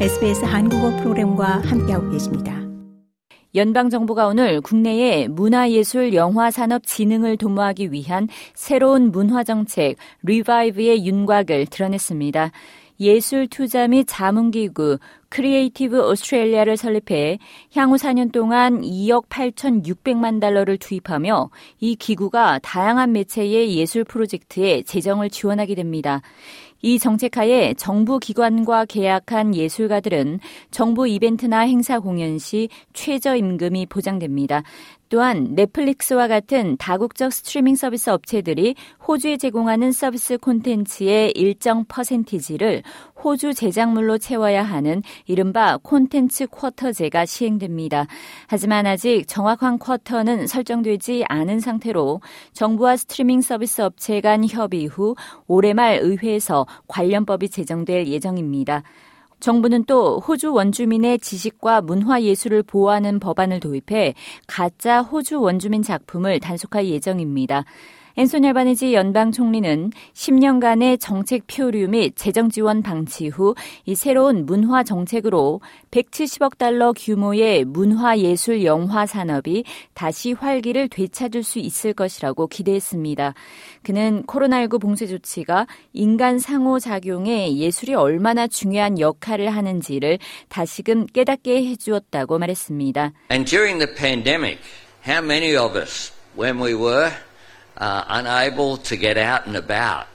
SBS 한국어 프로그램과 함께하고 계십니다. 연방정부가 오늘 국내의 문화예술 영화 산업 진흥을 도모하기 위한 새로운 문화정책 Revive의 윤곽을 드러냈습니다. 예술 투자 및 자문기구 Creative Australia를 설립해 향후 4년 동안 2억 8,600만 달러를 투입하며 이 기구가 다양한 매체의 예술 프로젝트에 재정을 지원하게 됩니다. 이 정책하에 정부 기관과 계약한 예술가들은 정부 이벤트나 행사 공연 시 최저임금이 보장됩니다. 또한 넷플릭스와 같은 다국적 스트리밍 서비스 업체들이 호주에 제공하는 서비스 콘텐츠의 일정 퍼센티지를 호주 제작물로 채워야 하는 이른바 콘텐츠 쿼터제가 시행됩니다. 하지만 아직 정확한 쿼터는 설정되지 않은 상태로 정부와 스트리밍 서비스 업체 간 협의 후 올해 말 의회에서 관련법이 제정될 예정입니다. 정부는 또 호주 원주민의 지식과 문화 예술을 보호하는 법안을 도입해 가짜 호주 원주민 작품을 단속할 예정입니다. 앤소니 알바니지 연방 총리는 10년간의 정책 표류 및 재정 지원 방치 후 이 새로운 문화 정책으로 170억 달러 규모의 문화 예술 영화 산업이 다시 활기를 되찾을 수 있을 것이라고 기대했습니다. 그는 코로나19 봉쇄 조치가 인간 상호 작용에 예술이 얼마나 중요한 역할을 하는지를 다시금 깨닫게 해 주었다고 말했습니다. And during the pandemic, how many of us, when we were uh, unable to get out and about.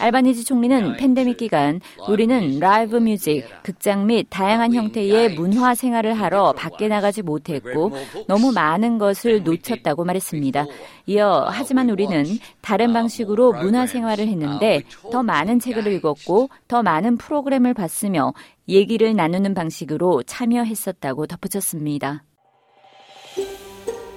알바니지 총리는 팬데믹 기간 우리는 live music, 극장 및 다양한 형태의 문화 생활을 하러 밖에 나가지 못했고 너무 많은 것을 놓쳤다고 말했습니다. 이어 하지만 우리는 다른 방식으로 문화 생활을 했는데 더 많은 책을 읽었고 더 많은 프로그램을 봤으며 얘기를 나누는 방식으로 참여했었다고 덧붙였습니다.